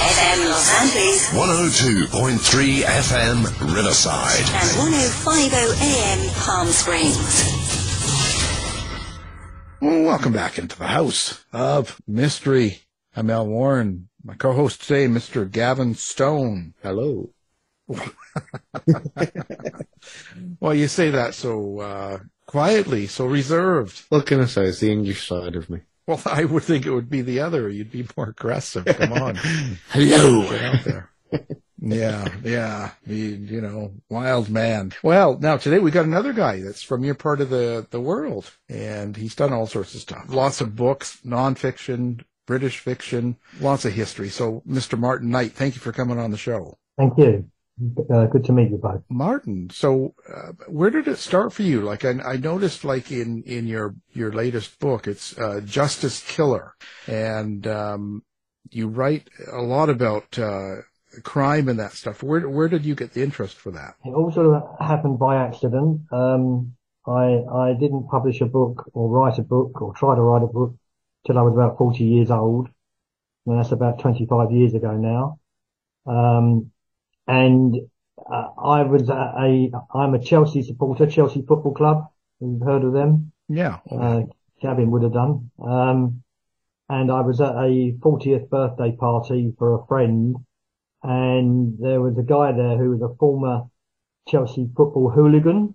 FM Los Angeles 102.3 FM Riverside. and 105.0 AM Palm Springs. Welcome back into the house of mystery. I'm Al Warren. My co-host today, Mr. Gavin Stone. Hello. well, you say that so uh, quietly, so reserved. What can I say? It's the English side of me. Well, I would think it would be the other. You'd be more aggressive. Come on. Hello. Get out there. Yeah, yeah. The, you know, wild man. Well, now today we got another guy that's from your part of the, the world and he's done all sorts of stuff. Lots of books, nonfiction, British fiction, lots of history. So Mr. Martin Knight, thank you for coming on the show. Thank you. Uh, good to meet you both. Martin, so uh, where did it start for you? Like I, I noticed, like in in your your latest book, it's uh, Justice Killer, and um, you write a lot about uh, crime and that stuff. Where where did you get the interest for that? It all sort of happened by accident. Um, I I didn't publish a book or write a book or try to write a book till I was about 40 years old. I And that's about 25 years ago now. Um, and uh, I was a, a I'm a Chelsea supporter, Chelsea Football Club. You've heard of them? Yeah, Uh, Gavin would have done. Um, and I was at a 40th birthday party for a friend and there was a guy there who was a former Chelsea football hooligan,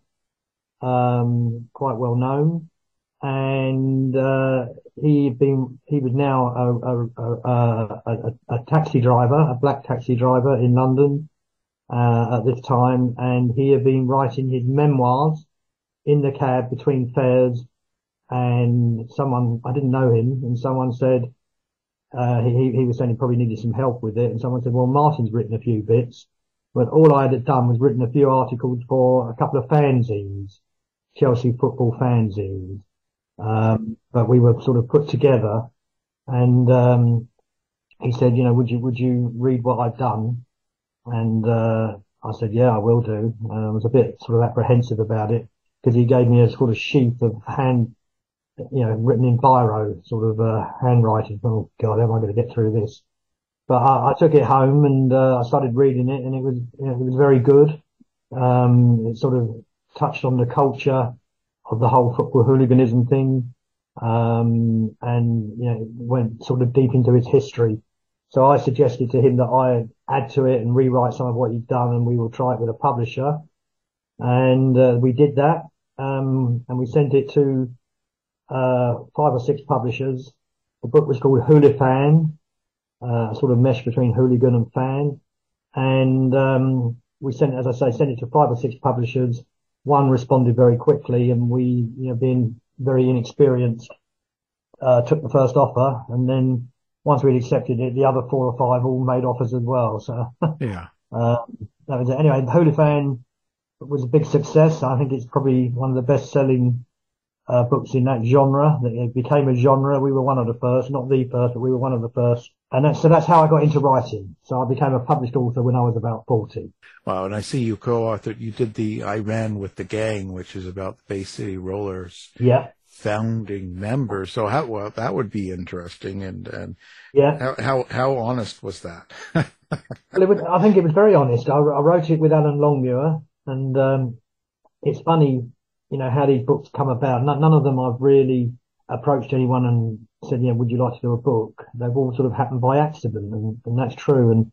um, quite well known. And, uh, he'd been, he was now a, a, a, a, a taxi driver, a black taxi driver in London, uh, at this time. And he had been writing his memoirs in the cab between fares and someone, I didn't know him and someone said, uh, he, he was saying he probably needed some help with it. And someone said, well, Martin's written a few bits, but all I had done was written a few articles for a couple of fanzines, Chelsea football fanzines. Um, but we were sort of put together and, um, he said, you know, would you, would you read what I've done? And, uh, I said, yeah, I will do. Uh, I was a bit sort of apprehensive about it because he gave me a sort of sheath of hand, you know, written in biro, sort of, uh, handwriting. Oh God, how am I going to get through this? But I, I took it home and, uh, I started reading it and it was, you know, it was very good. Um, it sort of touched on the culture of the whole football hooliganism thing. Um, and, you know, went sort of deep into its history. So I suggested to him that I add to it and rewrite some of what he'd done and we will try it with a publisher. And, uh, we did that. Um, and we sent it to, uh, five or six publishers. The book was called Hoolifan, uh, a sort of mesh between hooligan and fan. And, um, we sent, as I say, sent it to five or six publishers. One responded very quickly and we, you know, being very inexperienced, uh, took the first offer and then once we'd accepted it, the other four or five all made offers as well. So, yeah. uh, that was it. Anyway, Hoolifan was a big success. I think it's probably one of the best selling uh, books in that genre. It became a genre. We were one of the first, not the first, but we were one of the first. And that's, so that's how I got into writing. So I became a published author when I was about 40. Wow. And I see you co-authored, you did the I Ran with the Gang, which is about the Bay City Rollers. Yeah. Founding member. So how, well, that would be interesting. And, and Yeah. how, how, how honest was that? Well, it was, I think it was very honest. I, I wrote it with Alan Longmuir, and um, it's funny, you know, how these books come about. None, none of them I've really approached anyone and said, "Yeah, would you like to do a book?" They've all sort of happened by accident, and, and that's true. And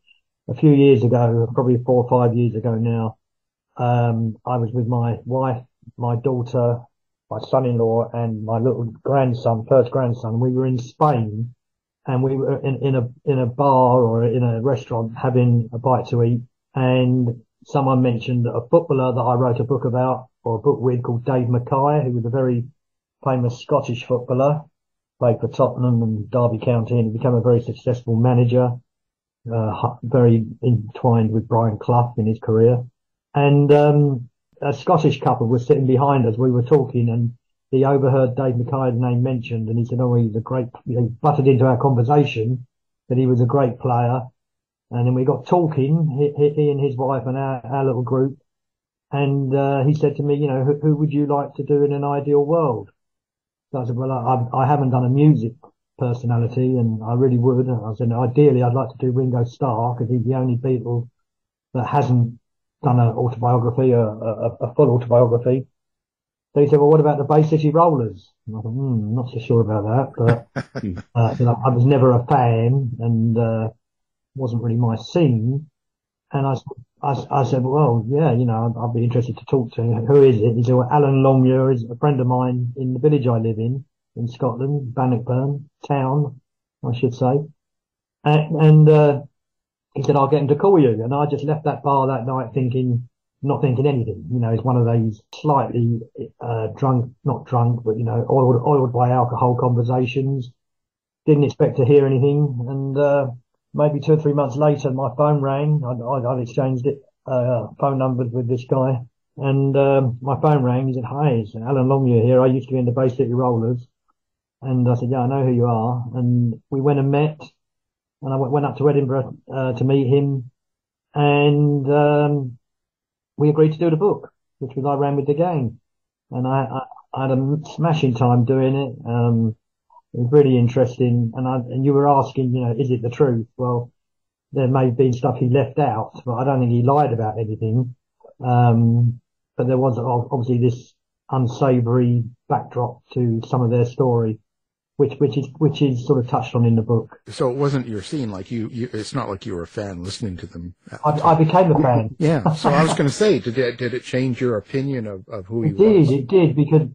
a few years ago, probably four or five years ago now, um, I was with my wife, my daughter, my son-in-law, and my little grandson, first grandson. We were in Spain and we were in, in a in a bar or in a restaurant having a bite to eat, and someone mentioned a footballer that I wrote a book about or a book with called Dave Mackay, who was a very famous Scottish footballer, played for Tottenham and Derby County, and became a very successful manager, uh, very entwined with Brian Clough in his career, and um, a Scottish couple was sitting behind us. We were talking and he overheard Dave Mackay's name mentioned and he said, oh, he's a great, he butted into our conversation that he was a great player. And then we got talking, he, he and his wife and our, our little group. And, uh, he said to me, you know, who, who would you like to do in an ideal world? So I said, well, I, I haven't done a music personality and I really would. I said, ideally, I'd like to do Ringo Starr because he's the only Beatle that hasn't done an autobiography, a, a, a full autobiography. So he said, well, what about the Bay City Rollers? And I thought, hmm, not so sure about that, but, uh, so I was never a fan and, uh, wasn't really my scene. And I, I, I said, well, yeah, you know, I'd, I'd be interested to talk to him. Who is it? He said, well, Alan Longmuir is a friend of mine in the village I live in, in Scotland, Bannockburn town, I should say. And, and, uh, he said, I'll get him to call you. And I just left that bar that night thinking, not thinking anything. You know, it's one of those slightly, uh, drunk, not drunk, but, you know, oiled, oiled by alcohol conversations. Didn't expect to hear anything. And, uh, maybe two or three months later, my phone rang. I'd, I'd, I'd exchanged it, uh, phone numbers with this guy. And, um, my phone rang. He said, hi, it's Alan Longmuir here. I used to be in the Bay City Rollers. And I said, yeah, I know who you are. And we went and met and I went, up to Edinburgh, uh, to meet him. And, um, we agreed to do the book, which was I ran with the gang. And I, I, I had a smashing time doing it. Um, it was really interesting. And I, and you were asking, you know, is it the truth? Well, there may have been stuff he left out, but I don't think he lied about anything. Um, but there was obviously this unsavory backdrop to some of their story, which, which is, which is sort of touched on in the book. So it wasn't your scene, like you, you it's not like you were a fan listening to them. I, I became a fan. Yeah. So I was going to say, did it, did it change your opinion of, of who he It did, it did, because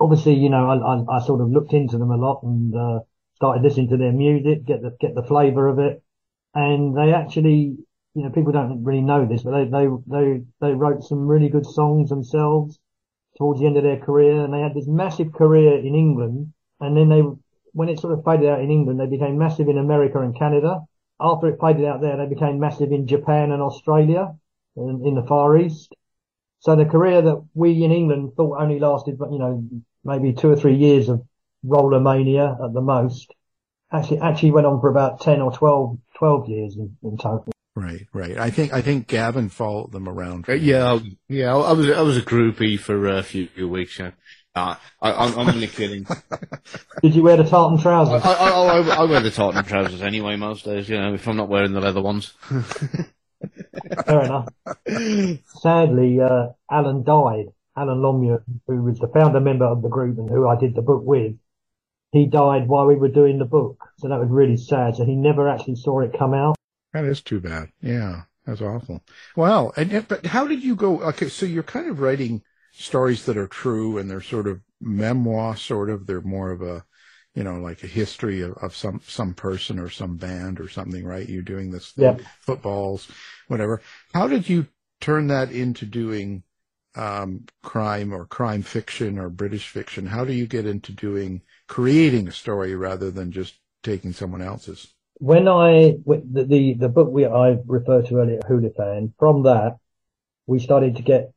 obviously, you know, I, I, I sort of looked into them a lot and, uh, started listening to their music, get the, get the flavor of it. And they actually, you know, people don't really know this, but they, they, they, they wrote some really good songs themselves towards the end of their career. And they had this massive career in England. And then they, when it sort of faded out in England, they became massive in America and Canada. After it faded out there, they became massive in Japan and Australia and in the Far East. So the career that we in England thought only lasted, you know, maybe two or three years of roller mania at the most, actually, actually went on for about 10 or 12, 12 years in, in total. Right, right. I think, I think Gavin followed them around. Uh, yeah, yeah. I was I was a groupie for a few, few weeks. Yeah. Uh, I, I'm, I'm only kidding. Did you wear the tartan trousers? I, I, I, I wear the tartan trousers anyway most days. You know, if I'm not wearing the leather ones. Fair enough. Sadly, uh, Alan died. Alan Longmuir, who was the founder member of the group and who I did the book with, he died while we were doing the book. So that was really sad. So he never actually saw it come out. That is too bad. Yeah, that's awful. Well, and yet- but how did you go? Okay, so you're kind of writing stories that are true, and they're sort of memoir, sort of. They're more of a, you know, like a history of, of some some person or some band or something, right? You're doing this Yeah. footballs, whatever. How did you turn that into doing um, crime or crime fiction or British fiction? How do you get into doing creating a story rather than just taking someone else's? When I, the, the, the book we, I referred to earlier, Hoolifan, from that, we started to get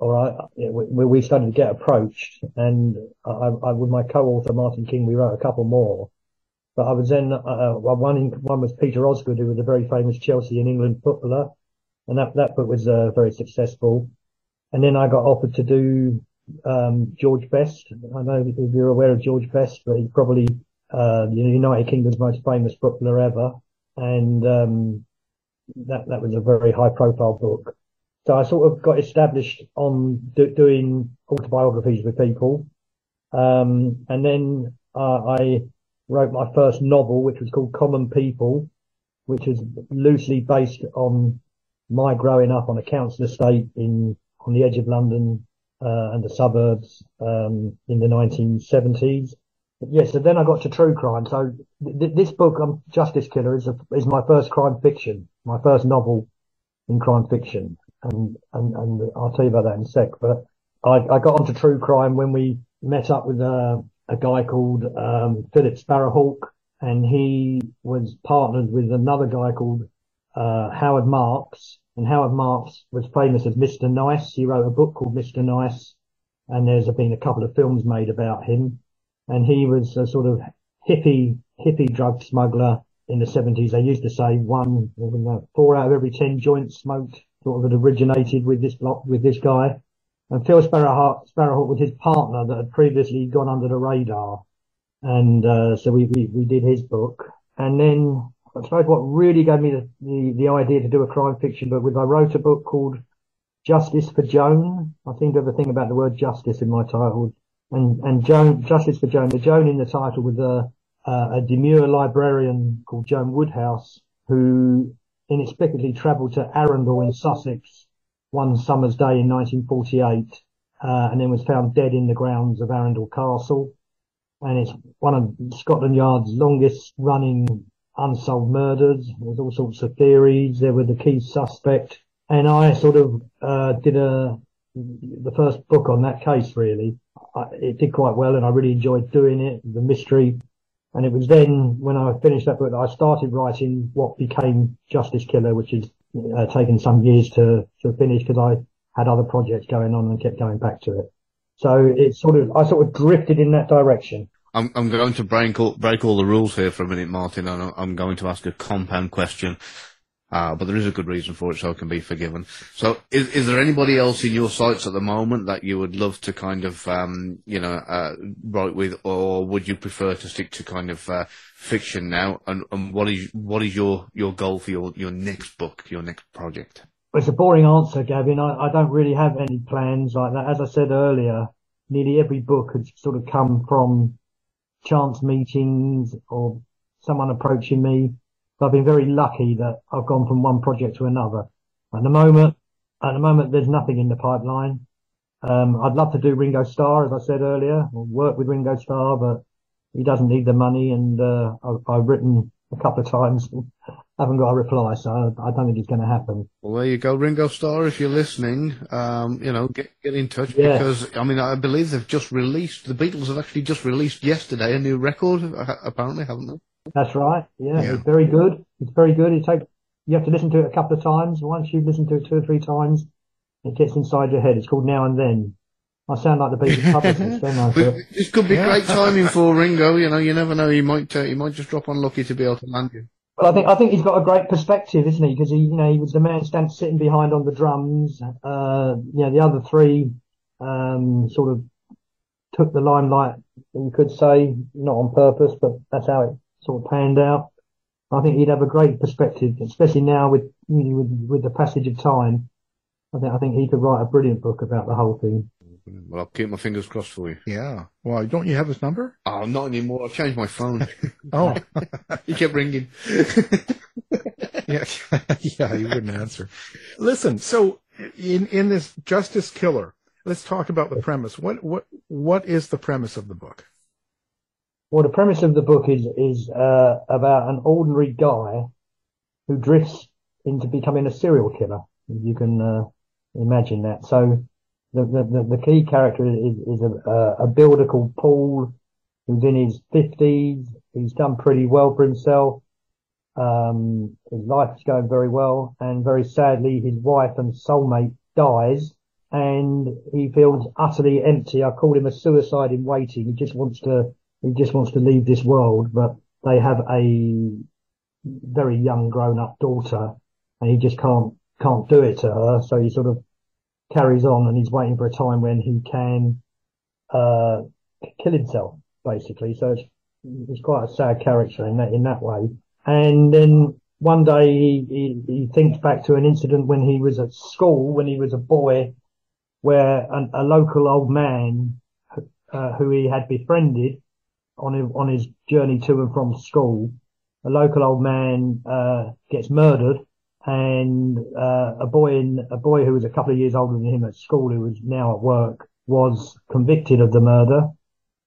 or I, we, we started to get approached and I, I, with my co-author Martin King, we wrote a couple more. But I was then, uh, one, in, one was Peter Osgood, who was a very famous Chelsea and England footballer. And that, that book was, uh, very successful. And then I got offered to do, um, George Best. I know if you're aware of George Best, but he's probably, uh, the United Kingdom's most famous footballer ever. And, um, that, that was a very high profile book. So I sort of got established on do, doing autobiographies with people. Um, and then uh, I wrote my first novel, which was called Common People, which is loosely based on my growing up on a council estate in on the edge of London uh, and the suburbs um, in the 1970s. Yes, yeah, so then I got to true crime. So th- this book, um, Justice Killer, is a, is my first crime fiction, my first novel in crime fiction and, and, and I'll tell you about that in a sec. But I, I got onto true crime when we met up with a, a guy called um, Philip Sparrowhawk, and he was partnered with another guy called uh, Howard Marks. And Howard Marks was famous as Mr. Nice. He wrote a book called Mr. Nice, and there's been a couple of films made about him. And he was a sort of hippie hippie drug smuggler in the 70s. They used to say one, four out of every ten joints smoked sort of had originated with this block, with this guy. And Phil Sparrowhawk, Sparrowhawk was his partner that had previously gone under the radar. And, uh, so we, we, we did his book. And then I suppose what really gave me the, the, the idea to do a crime fiction book was I wrote a book called Justice for Joan. I think of a thing about the word justice in my title. And, and Joan, Justice for Joan. The Joan in the title was a, a demure librarian called Joan Woodhouse who inexplicably travelled to Arundel in Sussex one summer's day in 1948, uh, and then was found dead in the grounds of Arundel Castle. And it's one of Scotland Yard's longest running unsolved murders. There's all sorts of theories. There were the key suspect. And I sort of, uh, did a, the first book on that case really. I, it did quite well and I really enjoyed doing it. The mystery and it was then when I finished that book that I started writing what became Justice Killer, which has uh, taken some years to, to finish because I had other projects going on and kept going back to it. So it sort of, I sort of drifted in that direction. I'm, I'm going to break all, break all the rules here for a minute, Martin, and I'm going to ask a compound question. Uh, but there is a good reason for it, so it can be forgiven. So, is, is there anybody else in your sights at the moment that you would love to kind of, um, you know, uh, write with, or would you prefer to stick to kind of uh, fiction now? And, and what is what is your, your goal for your, your next book, your next project? It's a boring answer, Gavin. I, I don't really have any plans like that. As I said earlier, nearly every book has sort of come from chance meetings or someone approaching me so I've been very lucky that I've gone from one project to another. At the moment, at the moment, there's nothing in the pipeline. Um, I'd love to do Ringo Starr, as I said earlier, or work with Ringo Starr, but he doesn't need the money. And, uh, I've, I've, written a couple of times, haven't got a reply. So I, I don't think it's going to happen. Well, there you go. Ringo Starr, if you're listening, um, you know, get, get in touch yeah. because, I mean, I believe they've just released, the Beatles have actually just released yesterday a new record, apparently, haven't they? That's right. Yeah, yeah, it's very good. It's very good. It take you have to listen to it a couple of times. Once you've listened to it two or three times, it gets inside your head. It's called Now and Then. I sound like the Beatles publicist, don't I? This could be yeah. great timing for Ringo. You know, you never know. He might uh, he might just drop unlucky to be able to land you. Well, I think I think he's got a great perspective, isn't he? Because he, you know, he was the man stand sitting behind on the drums. Uh, you know, the other three um, sort of took the limelight. You could say not on purpose, but that's how it sort of panned out. I think he'd have a great perspective, especially now with you know, with, with the passage of time. I think I think he could write a brilliant book about the whole thing. Well, I'll keep my fingers crossed for you. Yeah. Well, don't you have his number? Oh, not anymore. I've changed my phone. oh, he kept ringing. yeah, yeah, he wouldn't answer. Listen, so in in this Justice Killer, let's talk about the premise. What what what is the premise of the book? Well, the premise of the book is is uh, about an ordinary guy who drifts into becoming a serial killer. You can uh, imagine that. So the, the the key character is is a, a builder called Paul, who's in his fifties. He's done pretty well for himself. Um, his life is going very well, and very sadly, his wife and soulmate dies, and he feels utterly empty. I call him a suicide in waiting. He just wants to, he just wants to leave this world, but they have a very young grown up daughter and he just can't, can't do it to her. So he sort of carries on and he's waiting for a time when he can, uh, kill himself basically. So it's, it's quite a sad character in that, in that way. And then one day he, he, he thinks back to an incident when he was at school, when he was a boy, where an, a local old man, uh, who he had befriended on his, on his journey to and from school, a local old man, uh, gets murdered and, uh, a boy in, a boy who was a couple of years older than him at school, who was now at work, was convicted of the murder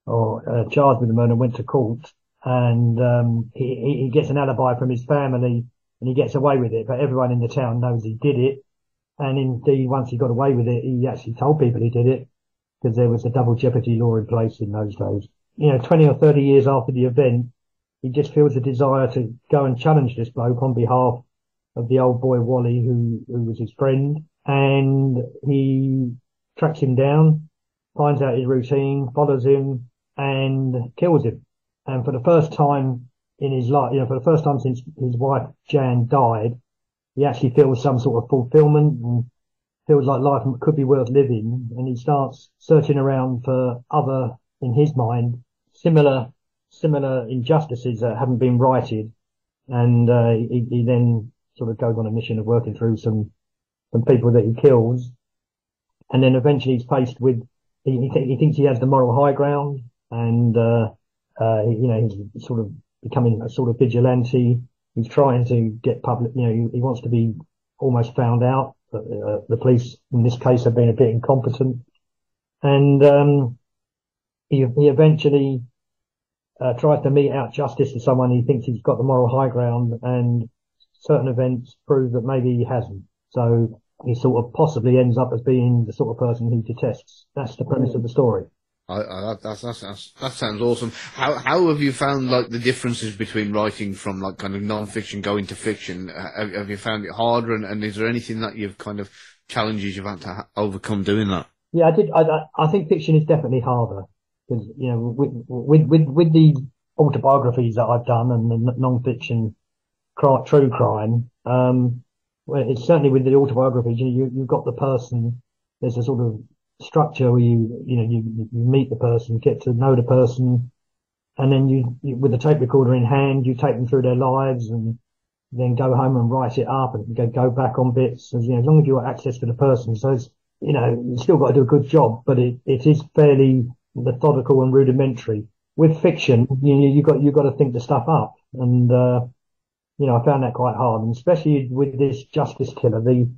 or uh, charged with the murder, went to court and, um, he, he gets an alibi from his family and he gets away with it, but everyone in the town knows he did it. And indeed, once he got away with it, he actually told people he did it because there was a double jeopardy law in place in those days. You know, 20 or 30 years after the event, he just feels a desire to go and challenge this bloke on behalf of the old boy Wally, who, who was his friend. And he tracks him down, finds out his routine, follows him and kills him. And for the first time in his life, you know, for the first time since his wife Jan died, he actually feels some sort of fulfillment and feels like life could be worth living. And he starts searching around for other, in his mind, similar, similar injustices that haven't been righted. And, uh, he, he then sort of goes on a mission of working through some, some people that he kills. And then eventually he's faced with, he, th- he thinks he has the moral high ground and, uh, uh, you know, he's sort of becoming a sort of vigilante. He's trying to get public, you know, he, he wants to be almost found out. But, uh, the police in this case have been a bit incompetent. And, um, he, he eventually, uh, tries to mete out justice to someone he thinks he's got the moral high ground and certain events prove that maybe he hasn't. So he sort of possibly ends up as being the sort of person he detests. That's the premise of the story. I, I, that's, that's, that's, that sounds awesome. How how have you found like the differences between writing from like kind of non-fiction going to fiction? Have, have you found it harder, and, and is there anything that you've kind of challenges you've had to ha- overcome doing that? Yeah, I did. I, I- I think fiction is definitely harder because you know with with with, the autobiographies that I've done and the non-fiction true crime. Um, well, it's certainly with the autobiographies. You, you you've got the person. There's a sort of structure where you you know you you meet the person, get to know the person, and then you, you with the tape recorder in hand, you take them through their lives and then go home and write it up and go, go back on bits as, you know, as long as you have access to the person. So it's, you know, you still got to do a good job, but it, it is fairly methodical and rudimentary. With fiction, you, you got, you got to think the stuff up. And, uh, you know, I found that quite hard, and especially with this justice killer, the,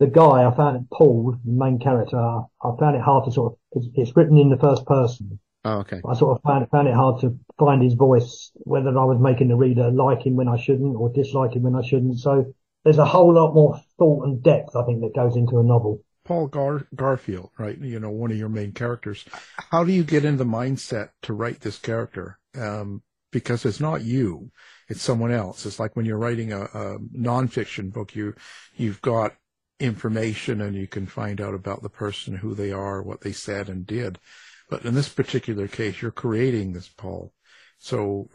the guy, I found it, Paul, the main character, I, found it hard to sort of, it's, it's written in the first person. Oh, okay. I sort of found, found it hard to find his voice, whether I was making the reader like him when I shouldn't or dislike him when I shouldn't. So there's a whole lot more thought and depth, I think, that goes into a novel. Paul Gar- Garfield, right? You know, one of your main characters. How do you get in the mindset to write this character? Um, because it's not you, it's someone else. It's like when you're writing a, a nonfiction book, you, you've got information and you can find out about the person, who they are, what they said and did. But in this particular case, you're creating this Paul. So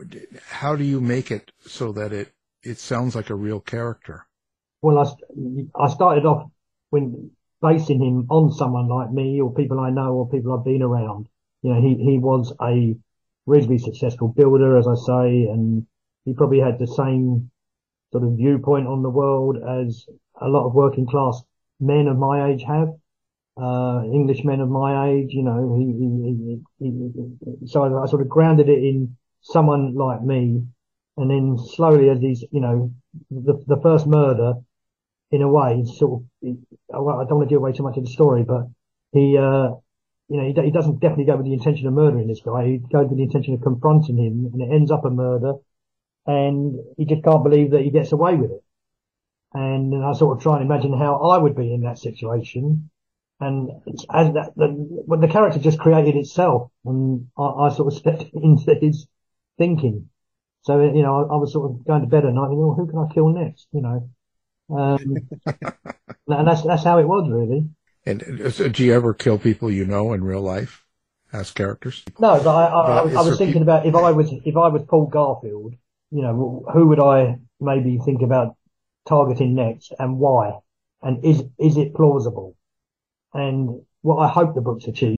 how do you make it so that it, it sounds like a real character? Well, I, I started off when basing him on someone like me or people I know or people I've been around. You know, he, he was a reasonably successful builder, as I say, and he probably had the same sort of viewpoint on the world as a lot of working class men of my age have. Uh, English men of my age, you know, he, he, he, he so I, I sort of grounded it in someone like me. And then slowly as these, you know, the, the first murder in a way, sort of, I don't want to give away too much of the story, but he, uh, you know, he, he doesn't definitely go with the intention of murdering this guy. He goes with the intention of confronting him and it ends up a murder and he just can't believe that he gets away with it. And then I sort of try and imagine how I would be in that situation. And as that, the, the character just created itself and I, I sort of stepped into his thinking. So, you know, I, I was sort of going to bed at night thinking, well, who can I kill next? You know, um, and that's, that's how it was really. And uh, so do you ever kill people you know in real life as characters? No, but I, I, But I, I was thinking about if I was if I was Paul Garfield, you know, who would I maybe think about targeting next and why? And is is it plausible? And what I hope the book's achieved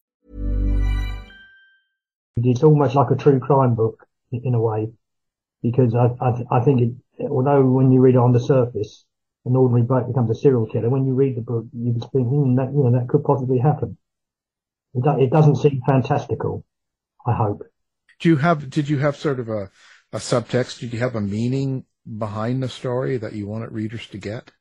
It's almost like a true crime book in a way, because I, I, I think it, although when you read it on the surface, an ordinary bloke becomes a serial killer, when you read the book, you just think, hmm, that, you know, that could possibly happen. It, do, it doesn't seem fantastical, I hope. Do you have? Did you have sort of a a subtext? Did you have a meaning behind the story that you wanted readers to get?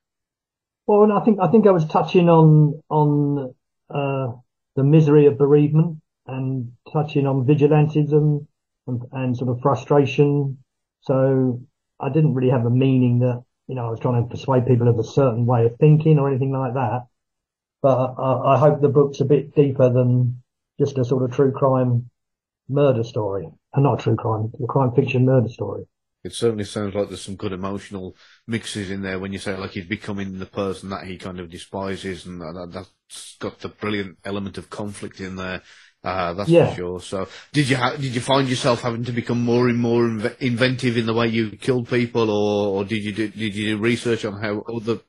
Well, I think, I think I was touching on, on, uh, the misery of bereavement and touching on vigilantism and, and sort of frustration. So I didn't really have a meaning that, you know, I was trying to persuade people of a certain way of thinking or anything like that. But I, I hope the book's a bit deeper than just a sort of true crime murder story. And not true crime, a crime fiction murder story. It certainly sounds like there's some good emotional mixes in there when you say like he's becoming the person that he kind of despises, and that, that's got the brilliant element of conflict in there. Uh, that's Yeah. for sure. So, did you ha- did you find yourself having to become more and more inve- inventive in the way you killed people, or, or did you do, did you do research on how other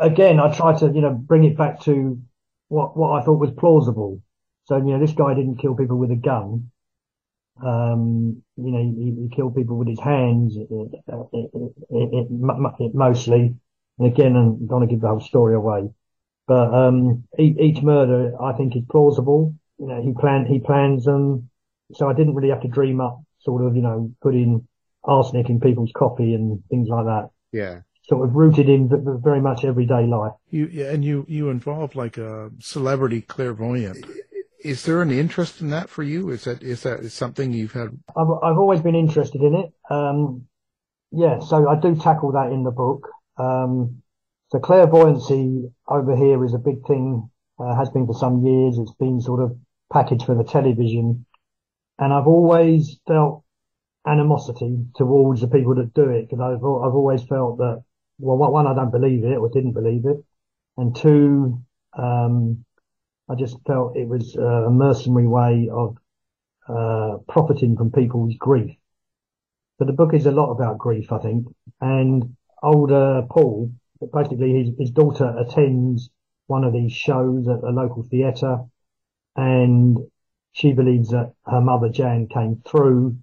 again, I tried to, you know, bring it back to what, what I thought was plausible. So, you know, this guy didn't kill people with a gun. Um, you know, he, he killed people with his hands, it, it, it, mostly. And again, I don't want to give the whole story away, but, um, each murder I think is plausible. You know, he planned, he plans them. So I didn't really have to dream up sort of, you know, putting arsenic in people's coffee and things like that. Yeah. Sort of rooted in v- v- very much everyday life. You yeah, and you you involve like a celebrity clairvoyant. Is there an interest in that for you? Is that is that is something you've had? I've, I've always been interested in it. Um, yeah, so I do tackle that in the book. Um, so clairvoyancy over here is a big thing, uh, has been for some years. It's been sort of packaged for the television. And I've always felt animosity towards the people that do it because I've, I've always felt that, well, one, I don't believe it or didn't believe it. And two, um, I just felt it was a mercenary way of, uh, profiting from people's grief. But the book is a lot about grief, I think. And older Paul, basically his, his daughter attends one of these shows at a local theatre and she believes that her mother Jan came through.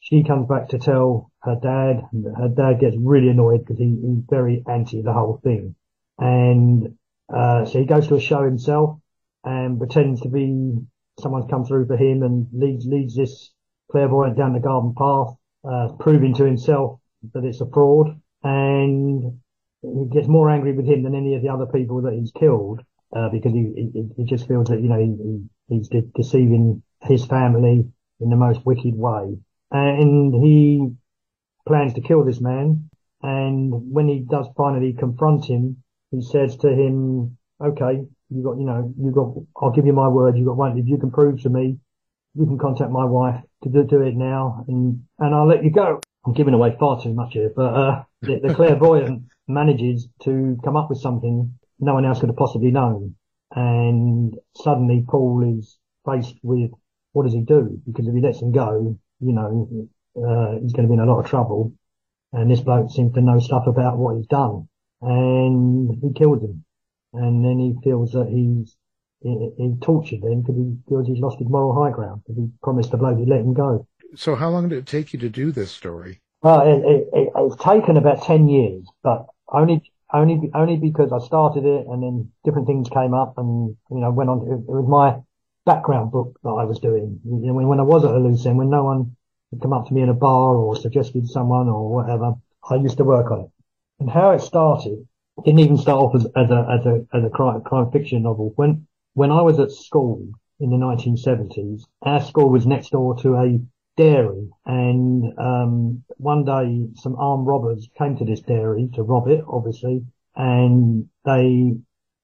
She comes back to tell her dad. Her dad gets really annoyed because he, he's very anti the whole thing. And, uh, so he goes to a show himself and pretends to be someone's come through for him and leads, leads this clairvoyant down the garden path, uh, proving to himself that it's a fraud. And he gets more angry with him than any of the other people that he's killed, uh, because he, he, he just feels that, you know, he, he, he's de- deceiving his family in the most wicked way. And he plans to kill this man. And when he does finally confront him, he says to him, okay, you got, you know, you got, I'll give you my word. You got one. If you can prove to me, you can contact my wife to do, do it now and, and I'll let you go. I'm giving away far too much here, but, uh, the, the clairvoyant manages to come up with something no one else could have possibly known. And suddenly Paul is faced with what does he do? Because if he lets him go, you know, uh, he's going to be in a lot of trouble. And this bloke seems to know stuff about what he's done and he kills him. And then he feels that he's, he, he tortured him because he feels he's lost his moral high ground because he promised the bloke he'd let him go. So how long did it take you to do this story? Well, it, it, it, it's taken about 10 years, but only, only, only because I started it and then different things came up and, you know, went on. It, it was my background book that I was doing. You know, when, when I was at a loose end, when no one had come up to me in a bar or suggested someone or whatever, I used to work on it. And how it started didn't even start off as, as a, as a, as a crime, crime fiction novel. When, when I was at school in the 1970s, our school was next door to a dairy. And um, one day some armed robbers came to this dairy to rob it obviously and they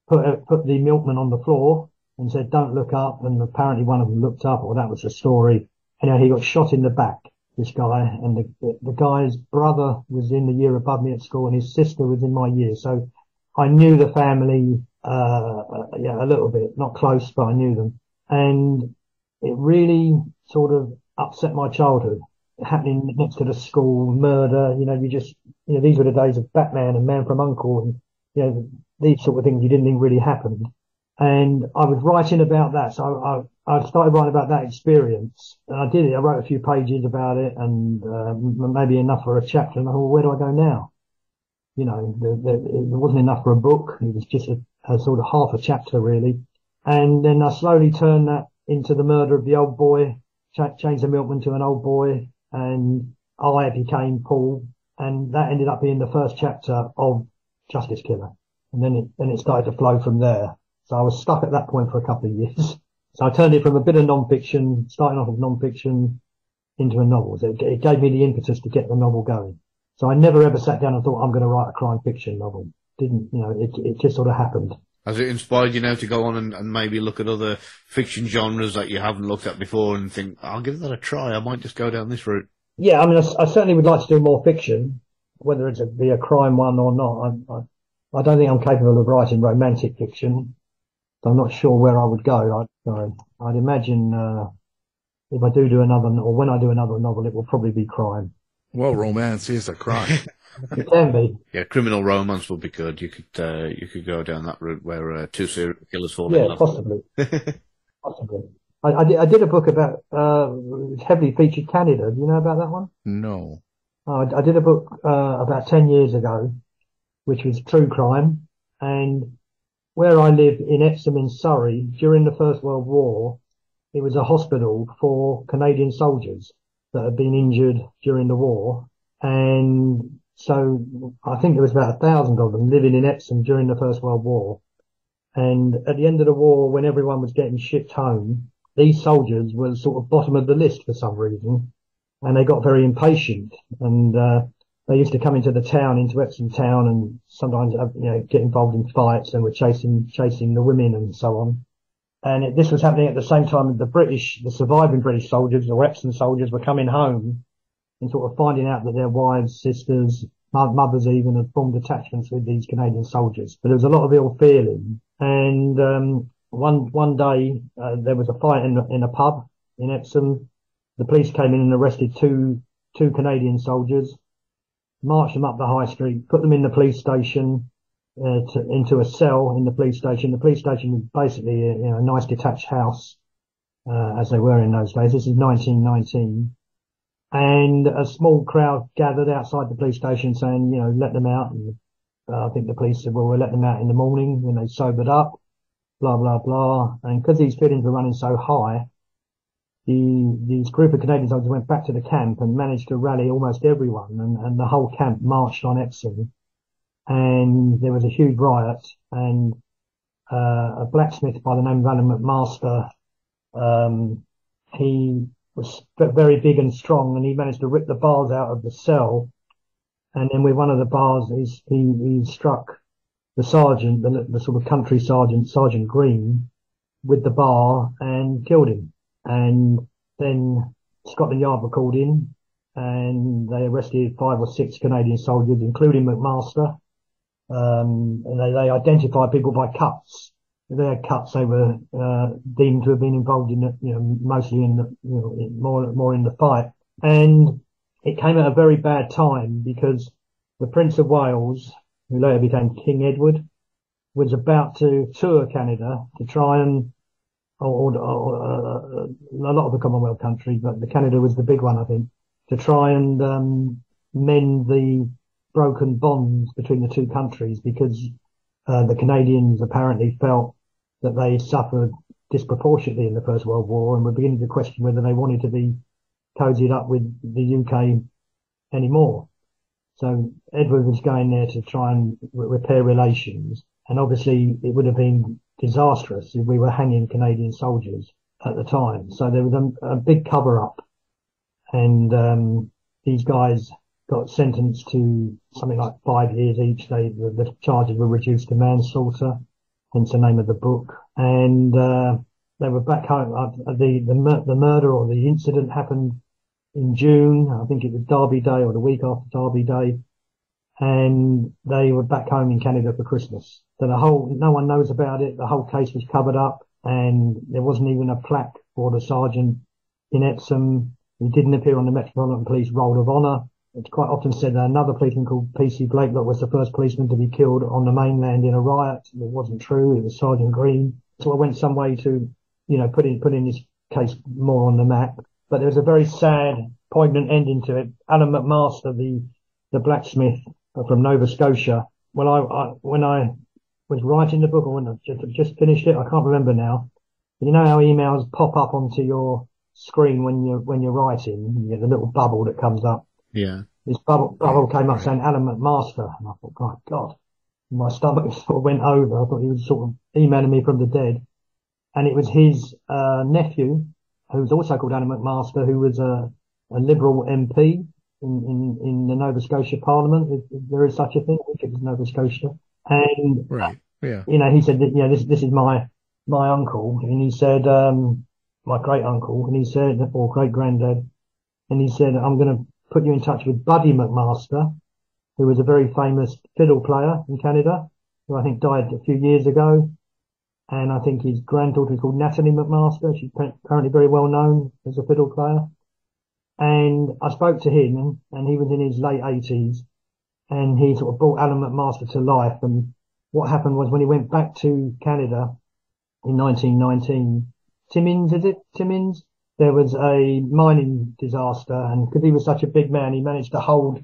put put the milkman on the floor and said don't look up. And apparently one of them looked up or that was the story. And he got shot in the back this guy. And the, the, guy's brother was in the year above me at school and his sister was in my year. So I knew the family uh yeah a little bit not close but I knew them. And it really sort of upset my childhood. Happening next to the school, murder, you know, you just, you know, these were the days of Batman and Man from Uncle and, you know, these sort of things you didn't think really happened. And I was writing about that. So I, I started writing about that experience and I did it. I wrote a few pages about it and, uh, maybe enough for a chapter. And I thought, well, where do I go now? You know, the, the, it wasn't enough for a book. It was just a, a sort of half a chapter really. And then I slowly turned that into the murder of the old boy changed the milkman to an old boy and I became Paul and that ended up being the first chapter of Justice Killer. And then it, then it started to flow from there. So I was stuck at that point for a couple of years. So I turned it from a bit of non-fiction, starting off with non-fiction into a novel. So it, it gave me the impetus to get the novel going. So I never ever sat down and thought I'm going to write a crime fiction novel. Didn't, you know, it, it just sort of happened. Has it inspired you now to go on and, and, maybe look at other fiction genres that you haven't looked at before and think, I'll give that a try. I might just go down this route. Yeah, I mean, I, I certainly would like to do more fiction, whether it's a, be a crime one or not. I, I, I, don't think I'm capable of writing romantic fiction. So I'm not sure where I would go. I, I'd imagine uh, if I do do another, or when I do another novel, it will probably be crime. Well, romance is a crime. it can be. Yeah, criminal romance would be good. You could uh, you could go down that route where uh, two serial killers fall yeah, in love. possibly. possibly. I, I, did, I did a book about uh, heavily featured Canada. Do you know about that one? No. I, I did a book uh, about ten years ago, which was true crime, and where I live in Epsom in Surrey during the First World War, it was a hospital for Canadian soldiers. that had been injured during the war. And so I think there was about a thousand of them living in Epsom during the First World War. And at the end of the war, when everyone was getting shipped home, these soldiers were sort of bottom of the list for some reason. And they got very impatient and, uh, they used to come into the town, into Epsom town and sometimes, uh, you know, get involved in fights and were chasing, chasing the women and so on. And it, this was happening at the same time that the British, the surviving British soldiers, the Epsom soldiers were coming home and sort of finding out that their wives, sisters, mothers even had formed attachments with these Canadian soldiers. But there was a lot of ill feeling. And, um, one, one day, uh, there was a fight in, in a pub in Epsom. The police came in and arrested two, two Canadian soldiers, marched them up the high street, put them in the police station, uh, to, into a cell in the police station. The police station was basically a, you know, a nice detached house, uh, as they were in those days. This is 1919. And a small crowd gathered outside the police station saying, you know, let them out. And uh, I think the police said, well, we'll let them out in the morning when they sobered up, blah, blah, blah. And because these feelings were running so high, the, these group of Canadian soldiers went back to the camp and managed to rally almost everyone and, and the whole camp marched on Epsom and there was a huge riot and uh, a blacksmith by the name of Alan McMaster, um, he was very big and strong and he managed to rip the bars out of the cell. And then with one of the bars, he, he struck the sergeant, the, the sort of country sergeant, Sergeant Green, with the bar and killed him. And then Scotland Yard were called in and they arrested five or six Canadian soldiers, including McMaster um, and they, they identified people by cuts. Had cuts, they were uh, deemed to have been involved in, you know, mostly in the, you know, more more in the fight. And it came at a very bad time because the Prince of Wales, who later became King Edward, was about to tour Canada to try and, or, or, or uh, a lot of the Commonwealth countries, but the Canada was the big one, I think, to try and um, mend the broken bonds between the two countries because uh, the Canadians apparently felt that they suffered disproportionately in the First World War and were beginning to question whether they wanted to be cozied up with the UK anymore. So Edward was going there to try and repair relations. And obviously it would have been disastrous if we were hanging Canadian soldiers at the time. So there was a, a big cover up and, um, these guys got sentenced to something like five years each. They, the, the charges were reduced to manslaughter, hence the name of the book. And, uh, they were back home. Uh, the, the, the murder or the incident happened in June. I think it was Derby Day or the week after Derby Day. And they were back home in Canada for Christmas. So the whole, no one knows about it. The whole case was covered up and there wasn't even a plaque for the sergeant in Epsom. He didn't appear on the Metropolitan Police Roll of Honour it's quite often said that another policeman called P.C. Blakelock was the first policeman to be killed on the mainland in a riot. It wasn't true. It was Sergeant Green. So I went some way to, you know, putting, putting this case more on the map. But there was a very sad, poignant ending to it. Alan McMaster, the, the blacksmith from Nova Scotia, when I, I when I was writing the book or when I just, just finished it, I can't remember now. You know how emails pop up onto your screen when you're, when you're writing, you get the little bubble that comes up. Yeah. This bubble, bubble came up saying Alan McMaster. And I thought, God, God. My stomach sort of went over. I thought he was sort of emailing me from the dead. And it was his, uh, nephew, who was also called Alan McMaster, who was a, a Liberal MP in, in, in the Nova Scotia Parliament, if, if there is such a thing. It was Nova Scotia. And, right. Yeah. you know, he said that, you know, this, this is my, my uncle. And he said, um, my great uncle. And he said, or great granddad. And he said, I'm going to put you in touch with Buddy MacMaster, who was a very famous fiddle player in Canada, who I think died a few years ago. And I think his granddaughter is called Natalie MacMaster. She's currently very well known as a fiddle player. And I spoke to him and he was in his late eighties and he sort of brought Alan McMaster to life. And what happened was when he went back to Canada in 1919, Timmins, is it? Timmins? There was a mining disaster and because he was such a big man, he managed to hold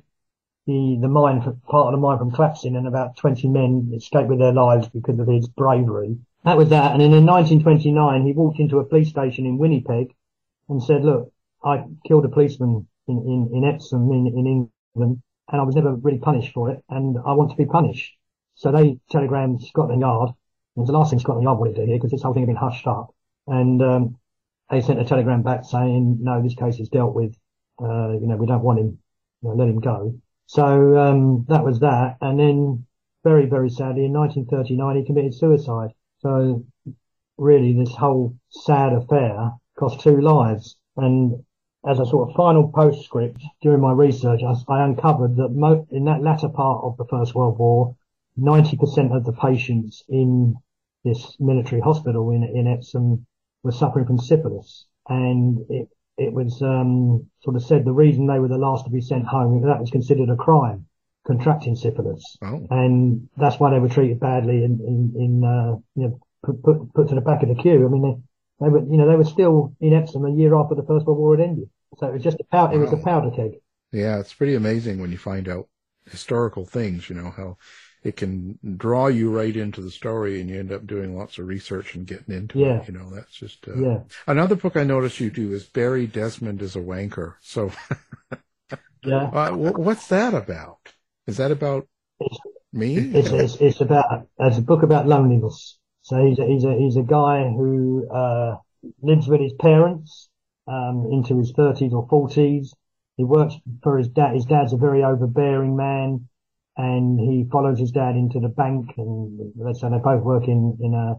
the, the mine, part of the mine from collapsing and about 20 men escaped with their lives because of his bravery. That was that. And then in 1929, he walked into a police station in Winnipeg and said, look, I killed a policeman in, in, in Epsom in, in England and I was never really punished for it and I want to be punished. So they telegrammed Scotland Yard. It was the last thing Scotland Yard wanted to hear because this whole thing had been hushed up. And, um, they sent a telegram back saying, no, this case is dealt with. Uh, you know, we don't want him, you know, let him go. So, um, that was that. And then very, very sadly in 1939, he committed suicide. So really this whole sad affair cost two lives. And as a sort of final postscript during my research, I, I uncovered that mo- in that latter part of the First World War, 90% of the patients in this military hospital in, in Epsom were suffering from syphilis. And it, it was, um, sort of said the reason they were the last to be sent home, that was considered a crime, contracting syphilis. Oh. And that's why they were treated badly in, in, in, uh, you know, put, put, put to the back of the queue. I mean, they, they were, you know, they were still in Epsom a year after the First World War had ended. So it was just a powder, it was a powder keg. Yeah, it's pretty amazing when you find out historical things, you know, how it can draw you right into the story and you end up doing lots of research and getting into Yeah. it. You know, that's just, uh, Yeah. another book I noticed you do is Barry Desmond is a wanker. So, Yeah. uh, what's that about? Is that about me? It's, it's, it's about, it's a book about loneliness. So he's a, he's a, he's a guy who, uh, lives with his parents, um, into his thirties or forties. He works for his dad. His dad's a very overbearing man and he follows his dad into the bank and say they both work in, in a,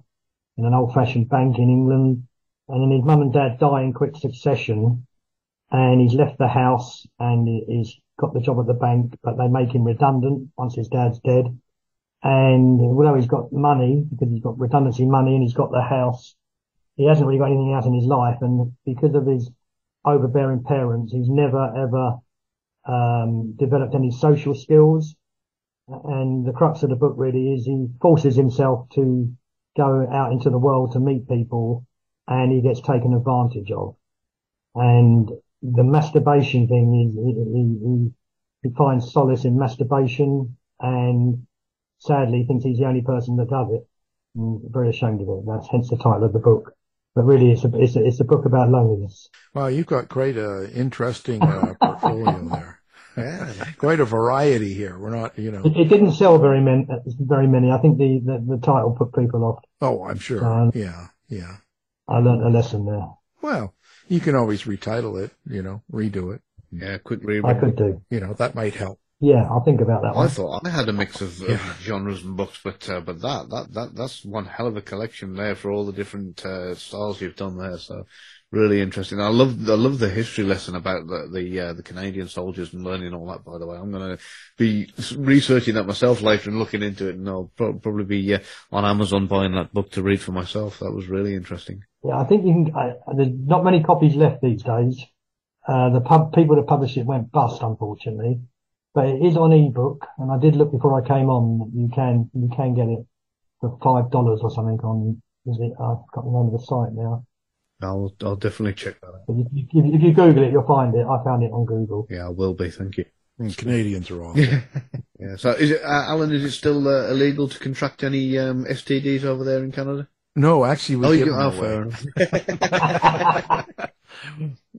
in an old fashioned bank in England. And then his mum and dad die in quick succession and he's left the house and he- he's got the job at the bank, but they make him redundant once his dad's dead. And although he's got money, because he's got redundancy money and he's got the house, he hasn't really got anything else in his life. And because of his overbearing parents, he's never ever, um, developed any social skills. And the crux of the book really is he forces himself to go out into the world to meet people and he gets taken advantage of. And the masturbation thing is he, he, he finds solace in masturbation and sadly thinks he's the only person that does it. I'm very ashamed of it. That's hence the title of the book. But really, it's a, it's a, it's a book about loneliness. Wow, you've got quite a interesting uh, portfolio there. Yeah, quite a variety here. We're not, you know. It, it didn't sell very many, very many. I think the, the, the title put people off. Oh, I'm sure. Um, yeah, yeah. I learned a lesson there. Well, you can always retitle it, you know, redo it. Yeah, quick I could do. You know, that might help. Yeah, I'll think about that I one. thought I had a mix of, of genres and books, but uh, but that, that that that's one hell of a collection there for all the different uh, styles you've done there. So really interesting. I love I love the history lesson about the the, uh, the Canadian soldiers and learning all that. By the way, I'm going to be researching that myself later and looking into it, and I'll pro- probably be uh, on Amazon buying that book to read for myself. That was really interesting. Yeah, I think you can, there's not many copies left these days. Uh, the pub, people that published it went bust, unfortunately, but it is on ebook. And I did look before I came on. You can, you can get it for five dollars or something on, is it, I can't remember the site now. I'll I'll definitely check that out. But if you, if you Google it, you'll find it. I found it on Google. Yeah, I will be. Thank you. And Canadians are awesome. Yeah. So, is it, uh, Alan? Is it still uh, illegal to contract any um, STDs over there in Canada? No, actually, we oh, give you, them oh, fair.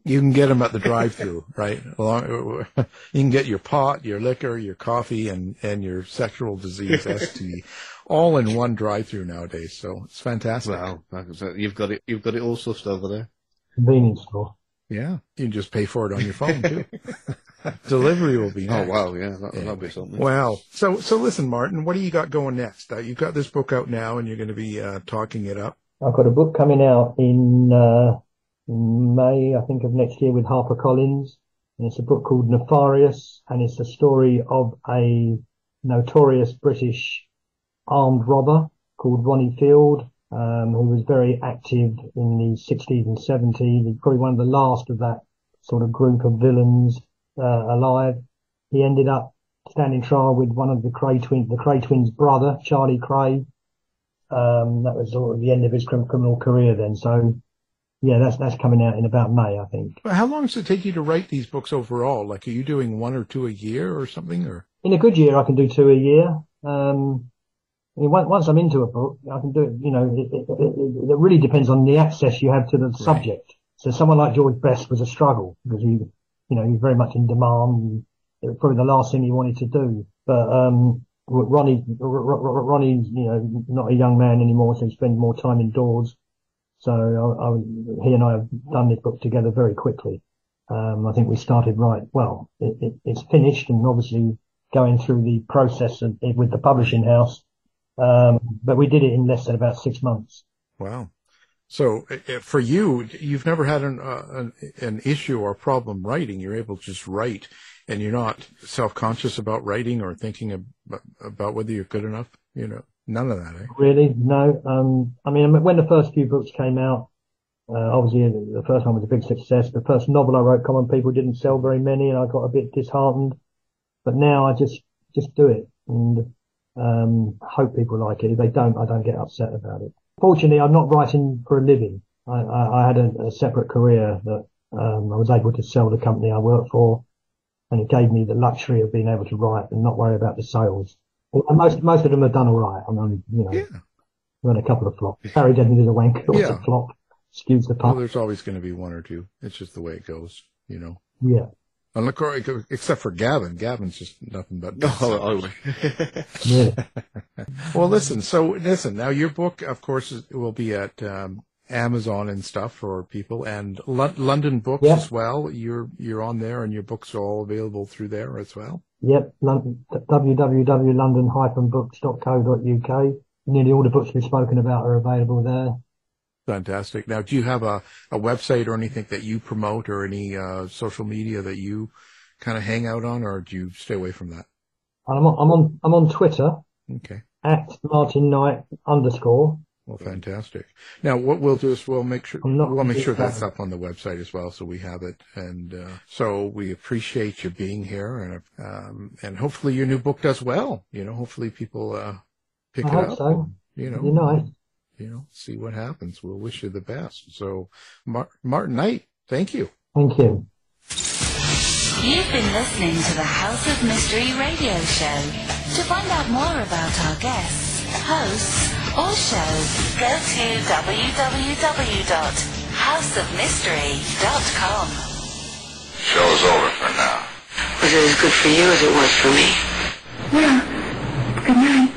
You can get them at the drive-through, right? Along, you can get your pot, your liquor, your coffee, and and your sexual disease STD, all in one drive-through nowadays. So it's fantastic. Well, like I said, you've got it. You've got it all sussed over there. Convenience store. Yeah, you can just pay for it on your phone too. Delivery will be. Oh wow, yeah, that, that'll be something. Well, so so listen, Martin, what do you got going next? Uh, you've got this book out now, and you're going to be uh, talking it up. I've got a book coming out in, uh, in May, I think of next year with HarperCollins. And it's a book called Nefarious and it's the story of a notorious British armed robber called Ronnie Field, um, who was very active in the 60s and 70s. He's probably one of the last of that sort of group of villains, uh, alive. He ended up standing trial with one of the Kray twins, the Kray twins' brother, Charlie Kray. Um, that was sort of the end of his criminal career then. So yeah, that's, that's coming out in about May, I think. But how long does it take you to write these books overall? Like, are you doing one or two a year or something? Or In a good year, I can do two a year. Um, once, once I'm into a book, I can do it, you know, it, it, it, it really depends on the access you have to the subject. So someone like George Best was a struggle because he, you know, he was very much in demand. It was probably the last thing he wanted to do. But, um, Ronnie, Ronnie's, you know, not a young man anymore, so he spends more time indoors. So I, I, he and I have done this book together very quickly. Um, I think we started right. Well, it, it, it's finished and obviously going through the process of, with the publishing house. Um, but we did it in less than about six months. Wow. So for you, you've never had an, uh, an, an issue or problem writing. You're able to just write and you're not self-conscious about writing or thinking about, about whether you're good enough. You know, none of that. Eh? Really? No. Um, I mean, when the first few books came out, uh, obviously the first one was a big success. The first novel I wrote, Common People, didn't sell very many and I got a bit disheartened. But now I just, just do it and, um, hope people like it. If they don't, I don't get upset about it. Fortunately, I'm not writing for a living. I, I, I had a, a, separate career that, um, I was able to sell the company I worked for and it gave me the luxury of being able to write and not worry about the sales. And most, most of them have done all right. I mean, you know, yeah. run a couple of flops. Harry Denton did a wank. It was yeah. a flop. Excuse the pun. Well, there's always going to be one or two. It's just the way it goes, you know. Yeah. Except for Gavin. Gavin's just nothing but. Oh. yeah. well, listen. So listen. Now your book, of course, will be at um, Amazon and stuff for people, and L- London Books yep. as well. You're you're on there, and your books are all available through there as well. Yep. London, www.london-books.co.uk. Nearly all the books we've spoken about are available there. Fantastic. Now, do you have a, a website or anything that you promote or any uh, social media that you kind of hang out on, or do you stay away from that? I'm on, I'm on, I'm on Twitter. Okay. At Martin Knight underscore. Well, fantastic. Now, what we'll do is we'll make sure we'll make sure that's up on the website as well, so we have it. And uh, so we appreciate you being here, and um, and hopefully your new book does well. You know, hopefully people uh, pick I it hope up. So. You know, you know, you know, see what happens. We'll wish you the best. So, Mar- Martin Knight, thank you. Thank you. You've been listening to the House of Mystery radio show. To find out more about our guests, hosts, or shows, go to www.houseofmystery.com. Show's over for now. Was it as good for you as it was for me? Yeah. Good night.